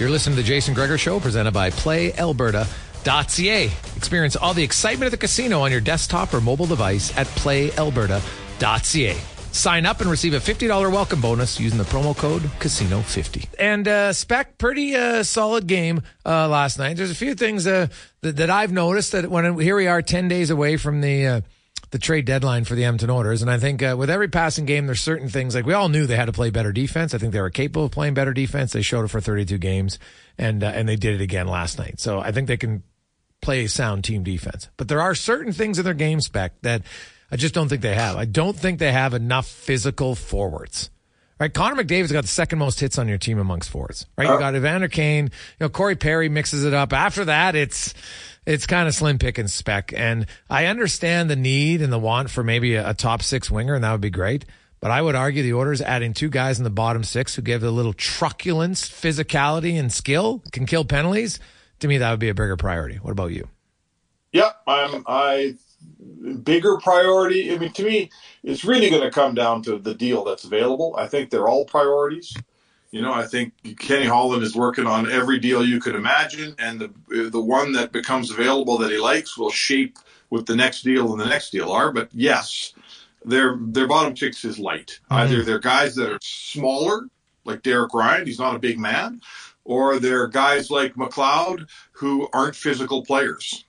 You're listening to the Jason Gregor Show, presented by PlayAlberta.ca. Experience all the excitement of the casino on your desktop or mobile device at PlayAlberta.ca. Sign up and receive a $50 welcome bonus using the promo code Casino50. And uh, Spec, pretty uh, solid game uh, last night. There's a few things uh, that, that I've noticed that when here we are 10 days away from the uh, the trade deadline for the Edmonton Oilers. And I think uh, with every passing game, there's certain things like we all knew they had to play better defense. I think they were capable of playing better defense. They showed it for 32 games, and uh, and they did it again last night. So I think they can play sound team defense. But there are certain things in their game spec that I just don't think they have. I don't think they have enough physical forwards. Right, Connor McDavid's got the second most hits on your team amongst forwards. Right, you got Evander Kane. You know, Corey Perry mixes it up. After that, it's it's kind of slim pick and spec. And I understand the need and the want for maybe a, a, top six winger, and that would be great. But I would argue the Oilers adding two guys in the bottom six who give a little truculence, physicality, and skill, can kill penalties. To me, that would be a bigger priority. What about you? Yeah, I'm. I bigger priority. I mean, to me, it's really going to come down to the deal that's available. I think they're all priorities. You know, I think Kenny Holland is working on every deal you could imagine, and the the one that becomes available that he likes will shape what the next deal and the next deal are. But yes, their their bottom six is light. Mm-hmm. Either they're guys that are smaller, like Derek Ryan, he's not a big man, or they're guys like McLeod who aren't physical players.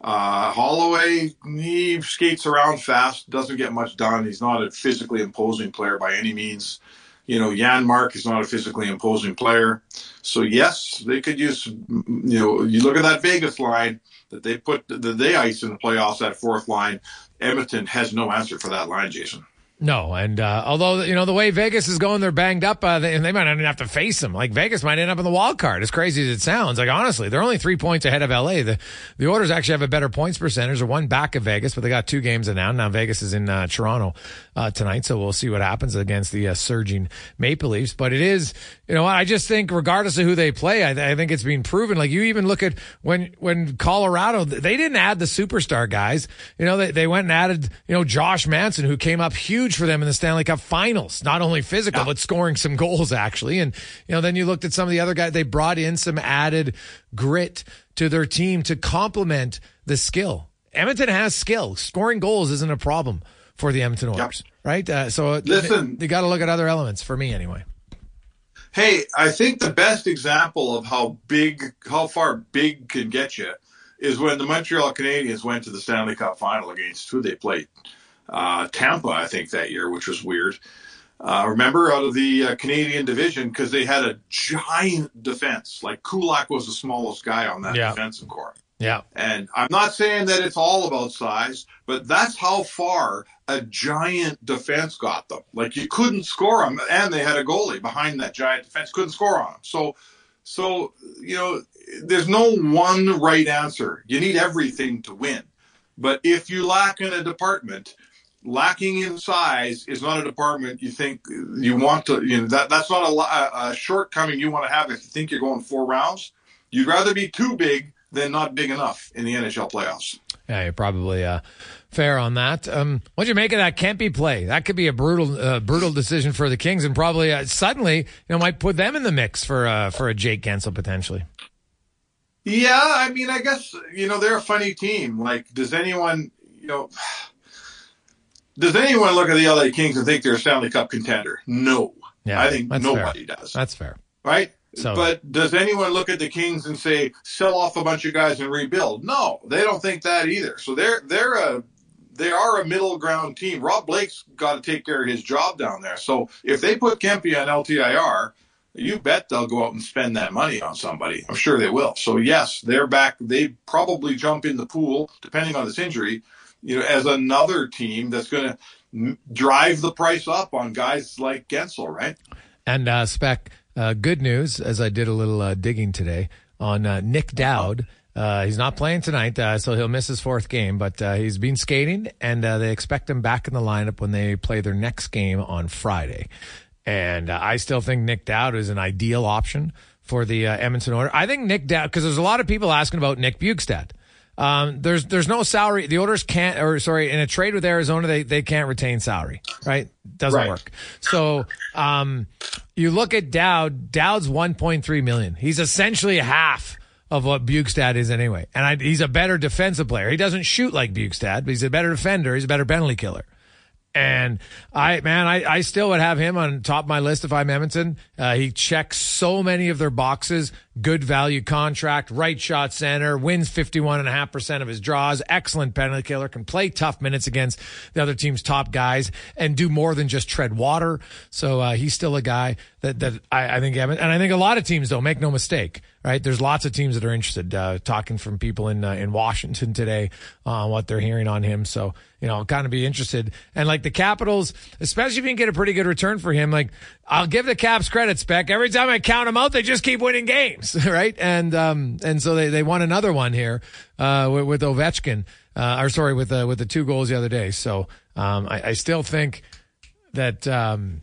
Uh, Holloway, he skates around fast, doesn't get much done. He's not a physically imposing player by any means. You know, Janmark is not a physically imposing player. So yes, they could use. You know, you look at that Vegas line that they put that they ice in the playoffs. That fourth line, Edmonton has no answer for that line, Jason. No, and uh, although you know the way Vegas is going, they're banged up, uh, they, they might not even have to face them. Like Vegas might end up in the wild card. As crazy as it sounds, like honestly, they're only three points ahead of LA. The the Oilers actually have a better points percentage. They're one back of Vegas, but they got two games now. Now Vegas is in uh, Toronto uh, tonight, so we'll see what happens against the uh, surging Maple Leafs. But it is, you know, I just think regardless of who they play, I, I think it's been proven. Like you even look at when when Colorado, they didn't add the superstar guys. You know, they they went and added you know Josh Manson, who came up huge for them in the Stanley Cup Finals. Not only physical, yeah. but scoring some goals actually. And you know, then you looked at some of the other guys. They brought in some added grit to their team to complement the skill. Edmonton has skill. Scoring goals isn't a problem for the Edmonton Oilers, yep. right? Uh, so listen, they, they got to look at other elements for me anyway. Hey, I think the best example of how big, how far big can get you is when the Montreal Canadiens went to the Stanley Cup final against who they played, uh, Tampa, I think that year, which was weird. Uh, remember, out of the uh, Canadian division, because they had a giant defense. Like Kulak was the smallest guy on that Yeah. defensive corps. Yeah. And I'm not saying that it's all about size, but that's how far a giant defense got them. Like you couldn't score them, and they had a goalie behind that giant defense, couldn't score on them. So, so you know, there's no one right answer. You need everything to win. But if you lack in a department, lacking in size is not a department you think you want to. You know that that's not a, a shortcoming you want to have if you think you're going four rounds. You'd rather be too big than not big enough in the NHL playoffs. Yeah, you're probably uh, fair on that. Um, what'd you make of that Kempe play? That could be a brutal, uh, brutal decision for the Kings, and probably uh, suddenly, you know, might put them in the mix for uh, for a Jake Guentzel potentially. Yeah, I mean, I guess you know they're a funny team. Like, does anyone, you know, does anyone look at the LA Kings and think they're a Stanley Cup contender? No, Yeah, I think nobody fair. does. That's fair. right? So- but does anyone look at the Kings and say sell off a bunch of guys and rebuild? No, they don't think that either. So they're they're a they are a middle ground team. Rob Blake's got to take care of his job down there. So if they put Kempe on LTIR, you bet they'll go out and spend that money on somebody. I'm sure they will. So yes, they're back. They probably jump in the pool depending on this injury. You know, as another team that's going to drive the price up on guys like Guentzel, right? And uh, Spec, uh, good news, as I did a little uh, digging today on uh, Nic Dowd. Uh, he's not playing tonight, uh, so he'll miss his fourth game, but uh, he's been skating, and uh, they expect him back in the lineup when they play their next game on Friday. And I still think Nic Dowd is an ideal option for the Edmonton Oiler. I think Nic Dowd, because there's a lot of people asking about Nick Bjugstad. Um, there's there's no salary. The Oilers can't, or sorry, in a trade with Arizona, they they can't retain salary, right? Doesn't Right. work. So um, you look at Dowd. Dowd's 1.3 million. He's essentially half of what Bjugstad is anyway, and I, he's a better defensive player. He doesn't shoot like Bjugstad, but he's a better defender. He's a better penalty killer. And I, man, I, I still would have him on top of my list if I'm Edmonton. Uh, he checks so many of their boxes. Good value contract, right shot center, wins 51.5% of his draws, excellent penalty killer, can play tough minutes against the other team's top guys and do more than just tread water. So, uh, he's still a guy that, that I, I think, Edmonton, and I think a lot of teams don't make no mistake, right? There's lots of teams that are interested, uh, talking from people in, uh, in Washington today on what they're hearing on him. So, you know, kind of be interested. And like the Capitals, especially if you can get a pretty good return for him, like I'll give the Caps credit, Spec. Every time I count them out, they just keep winning games, right? And, um, and so they, they won another one here, uh, with, with Ovechkin, uh, or sorry, with, uh, with the two goals the other day. So, um, I, I still think that, um,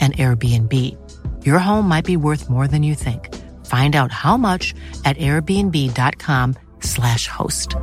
an Airbnb. Your home might be worth more than you think. Find out how much at airbnb.com/slash host.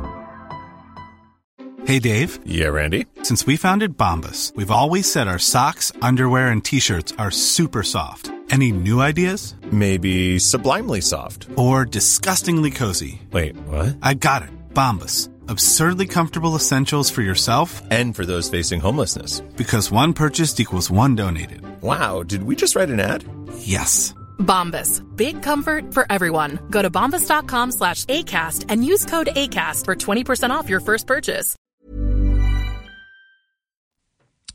Hey Dave, Yeah, Randy. since we founded Bombas, we've always said our socks, underwear, and t shirts are super soft. Any new ideas? Maybe sublimely soft. Or disgustingly cozy? Wait, what? I got it. Bombas. Absurdly comfortable essentials for yourself And for those facing homelessness. because one purchased equals one donated. Wow, did we just write an ad? Yes. Bombas. Big comfort for everyone. Go to bombas.com slash ACAST and use code ACAST for 20% off your first purchase.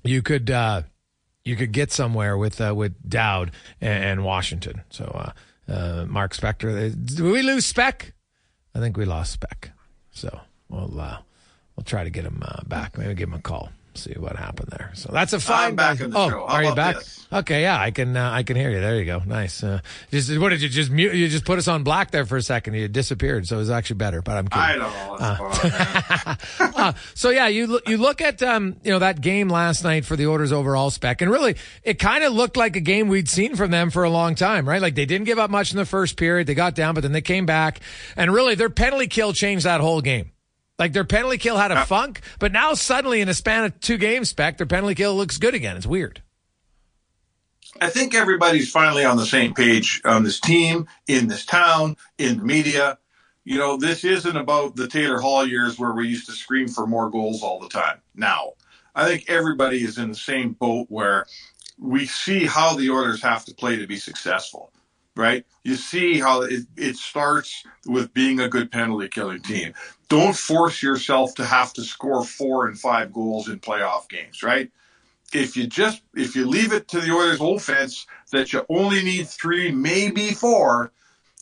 you could uh, you could get somewhere with uh, with Dowd and, and Washington. So uh, uh, Mark Spector, did we lose Spec? I think we lost Spec. So we'll uh, we'll try to get him uh, back. Maybe give him a call. See what happened there. So that's a fine. I'm back in the oh, show. How are you back? this? Okay, yeah, I can. Uh, I can hear you. There you go. Nice. Uh, just what did you just mute? You just put us on black there for a second. You disappeared, so it was actually better. But I'm kidding. I don't know on. uh, so yeah, you look, you look at um, you know that game last night for the Oilers overall spec, and really it kind of looked like a game we'd seen from them for a long time, right? Like they didn't give up much in the first period, they got down, but then they came back, and really their penalty kill changed that whole game. Like their penalty kill had a uh, funk, but now suddenly in a span of two games, spec their penalty kill looks good again. It's weird. I think everybody's finally on the same page on this team, in this town, in the media. You know, this isn't about the Taylor Hall years where we used to scream for more goals all the time. Now, I think everybody is in the same boat where we see how the Oilers have to play to be successful, right? You see how it, it starts with being a good penalty killing team. Don't force yourself to have to score four and five goals in playoff games, right? if you just if you leave it to the Oilers offense that you only need three, maybe four,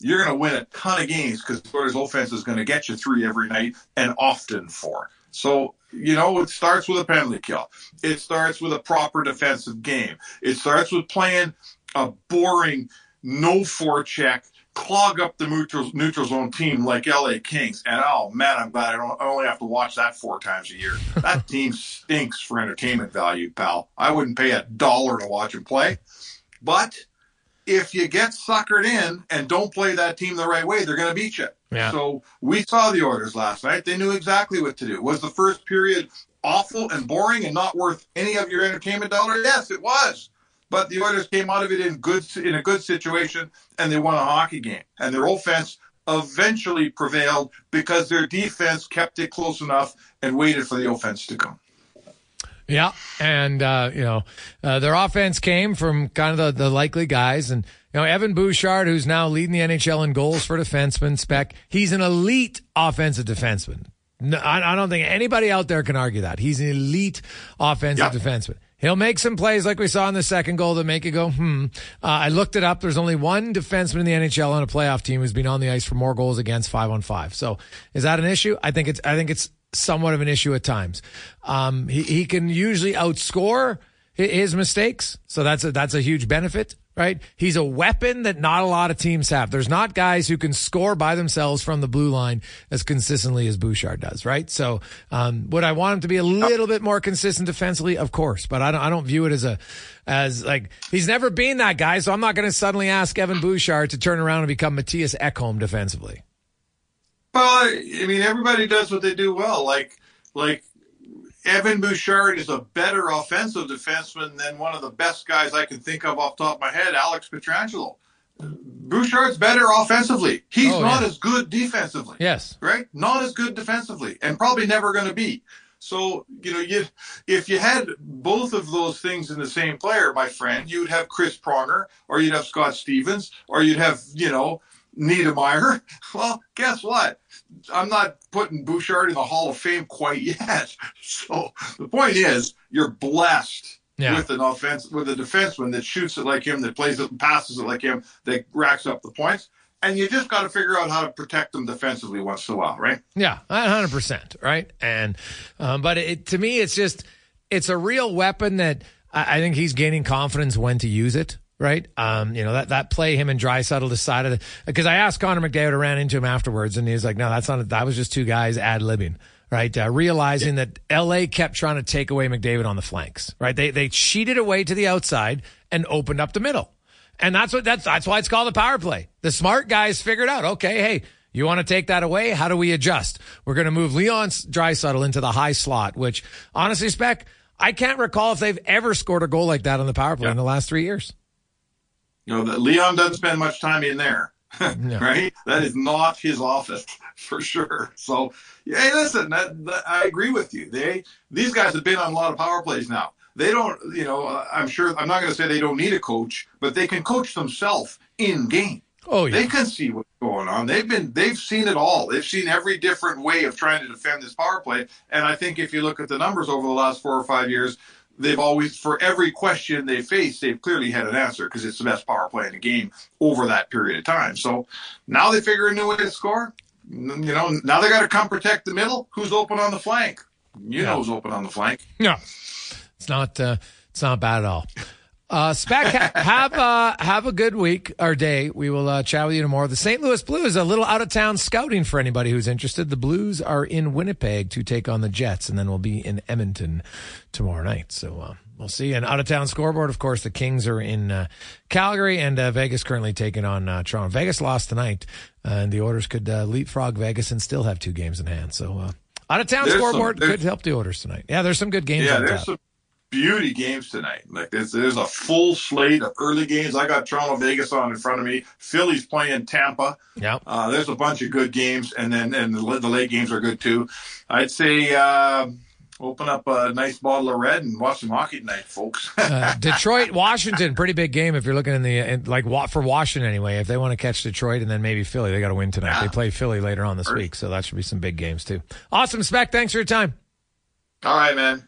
you're going to win a ton of games because the Oilers offense is going to get you three every night and often four. So you know it starts with a penalty kill. It starts with a proper defensive game. It starts with playing a boring no forecheck. Clog up the neutral, neutral zone team like LA Kings. And oh man, I'm glad I don't I only have to watch that four times a year. That team stinks for entertainment value, pal. I wouldn't pay a dollar to watch them play. But if you get suckered in and don't play that team the right way, they're going to beat you. Yeah. So we saw the Oilers last night. They knew exactly what to do. Was the first period awful and boring and not worth any of your entertainment dollar? Yes, it was. But the Oilers came out of it in good in a good situation, and they won a hockey game. And their offense eventually prevailed because their defense kept it close enough and waited for the offense to come. Yeah, and uh, you know uh, their offense came from kind of the, the likely guys, and you know Evan Bouchard, who's now leading the NHL in goals for defenseman spec. He's an elite offensive defenseman. No, I, I don't think anybody out there can argue that he's an elite offensive Yeah. defenseman. He'll make some plays like we saw in the second goal that make you go, hmm. Uh, I looked it up. There's only one defenseman in the NHL on a playoff team who's been on the ice for more goals against five on five. So is that an issue? I think it's, I think it's somewhat of an issue at times. Um, he, he can usually outscore his mistakes. So that's a, that's a huge benefit, right? He's a weapon that not a lot of teams have. There's not guys who can score by themselves from the blue line as consistently as Bouchard does, right? So, um, would I want him to be a little bit more consistent defensively? Of course, but I don't, I don't view it as a, as like, he's never been that guy. So I'm not going to suddenly ask Evan Bouchard to turn around and become Mattias Ekholm defensively. Well, I mean, everybody does what they do well. Like, like Evan Bouchard is a better offensive defenseman than one of the best guys I can think of off the top of my head, Alex Pietrangelo. Bouchard's better offensively. He's Oh, not yeah. as good defensively. Yes. right? Not as good defensively, and probably never going to be. So you know, you if you had both of those things in the same player, my friend, you'd have Chris Pronger, or you'd have Scott Stevens, or you'd have you know Niedermayer. Well, guess what? I'm not putting Bouchard in the Hall of Fame quite yet. So the point is, you're blessed Yeah. with an offense with a defenseman that shoots it like him, that plays it, and passes it like him, that racks up the points. And you just got to figure out how to protect them defensively once in a while, right? Yeah, hundred percent, right? And um, but it, to me, it's just it's a real weapon that I, I think he's gaining confidence when to use it. Right, um, you know that that play him and Draisaitl decided because I asked Connor McDavid, I ran into him afterwards, and he was like, "No, that's not. That was just two guys ad libbing." Right, uh, realizing that LA kept trying to take away McDavid on the flanks. Right, they they cheated away to the outside and opened up the middle. And that's what that's that's why it's called a power play. The smart guys figured out, okay, hey, you want to take that away? How do we adjust? We're going to move Leon Draisaitl into the high slot, which honestly, spec, I can't recall if they've ever scored a goal like that on the power play in the last three years. You know, that Leon doesn't spend much time in there, right? That is not his office for sure. So, yeah, hey, listen, that, that, I agree with you. They these guys have been on a lot of power plays now. They don't, you know, uh, I'm sure I'm not going to say they don't need a coach, but they can coach themselves in game. Oh yeah, They can see what's going on. They've been they've seen it all. They've seen every different way of trying to defend this power play. And I think if you look at the numbers over the last four or five years, they've always for every question they face, they've clearly had an answer because it's the best power play in the game over that period of time. So now they figure a new way to score. You know, now they got to come protect the middle. Who's open on the flank? You know who's open on the flank. No, it's not. Uh, it's not bad at all. Uh, Spec, ha- have uh, have a good week or day. We will uh, chat with you tomorrow. The St. Louis Blues, a little out of town scouting for anybody who's interested. The Blues are in Winnipeg to take on the Jets, and then we'll be in Edmonton tomorrow night. So uh, we'll see. And out of town scoreboard, of course, the Kings are in uh, Calgary, and uh, Vegas currently taking on uh, Toronto. Vegas lost tonight, and the Oilers could uh, leapfrog Vegas and still have two games in hand. So uh, out of town There's scoreboard there's- could help the Oilers tonight. Yeah, there's some good games. Yeah, on there's tap. some beauty games tonight. Like there's, there's a full slate of early games. I got Toronto Vegas on in front of me. Philly's playing Tampa. Yeah. Uh, there's a bunch of good games, and then and the, the late games are good too. I'd say uh, open up a nice bottle of red and watch some hockey tonight, folks. Uh, Detroit, Washington, pretty big game if you're looking in the in, like for Washington anyway. If they want to catch Detroit and then maybe Philly, they got to win tonight. They play Philly later on this week, so that should be some big games too. Awesome, Spec. Thanks for your time. All right, man.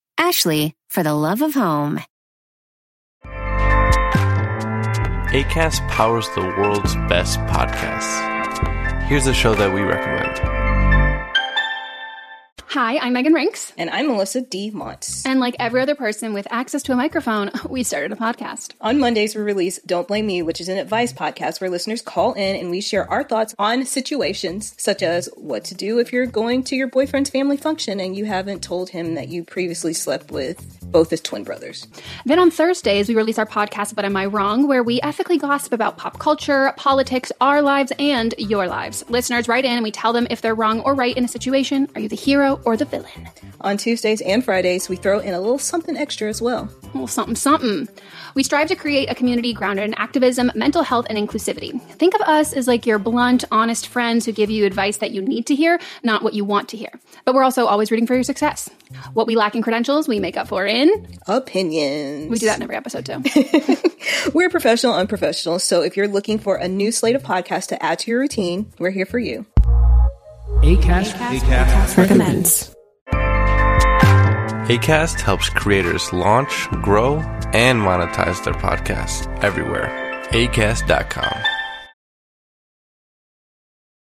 Ashley, for the love of home. ACAST powers the world's best podcasts. Here's a show that we recommend. Hi, I'm Megan Rinks. And I'm Melissa Demonts. And like every other person with access to a microphone, we started a podcast. On Mondays, we release Don't Blame Me, which is an advice podcast where listeners call in and we share our thoughts on situations such as what to do if you're going to your boyfriend's family function and you haven't told him that you previously slept with both as twin brothers. Then on Thursdays, we release our podcast, But Am I Wrong? where we ethically gossip about pop culture, politics, our lives, and your lives. Listeners write in and we tell them if they're wrong or right in a situation. Are you the hero or the villain? On Tuesdays and Fridays, we throw in a little something extra as well. A little something, something. We strive to create a community grounded in activism, mental health, and inclusivity. Think of us as like your blunt, honest friends who give you advice that you need to hear, not what you want to hear. But we're also always rooting for your success. What we lack in credentials, we make up for in opinions. We do that in every episode too. we're professional, unprofessional. So if you're looking for a new slate of podcasts to add to your routine, we're here for you. ACAST, ACAST recommends. ACAST helps creators launch, grow, and monetize their podcasts everywhere. ACAST.com.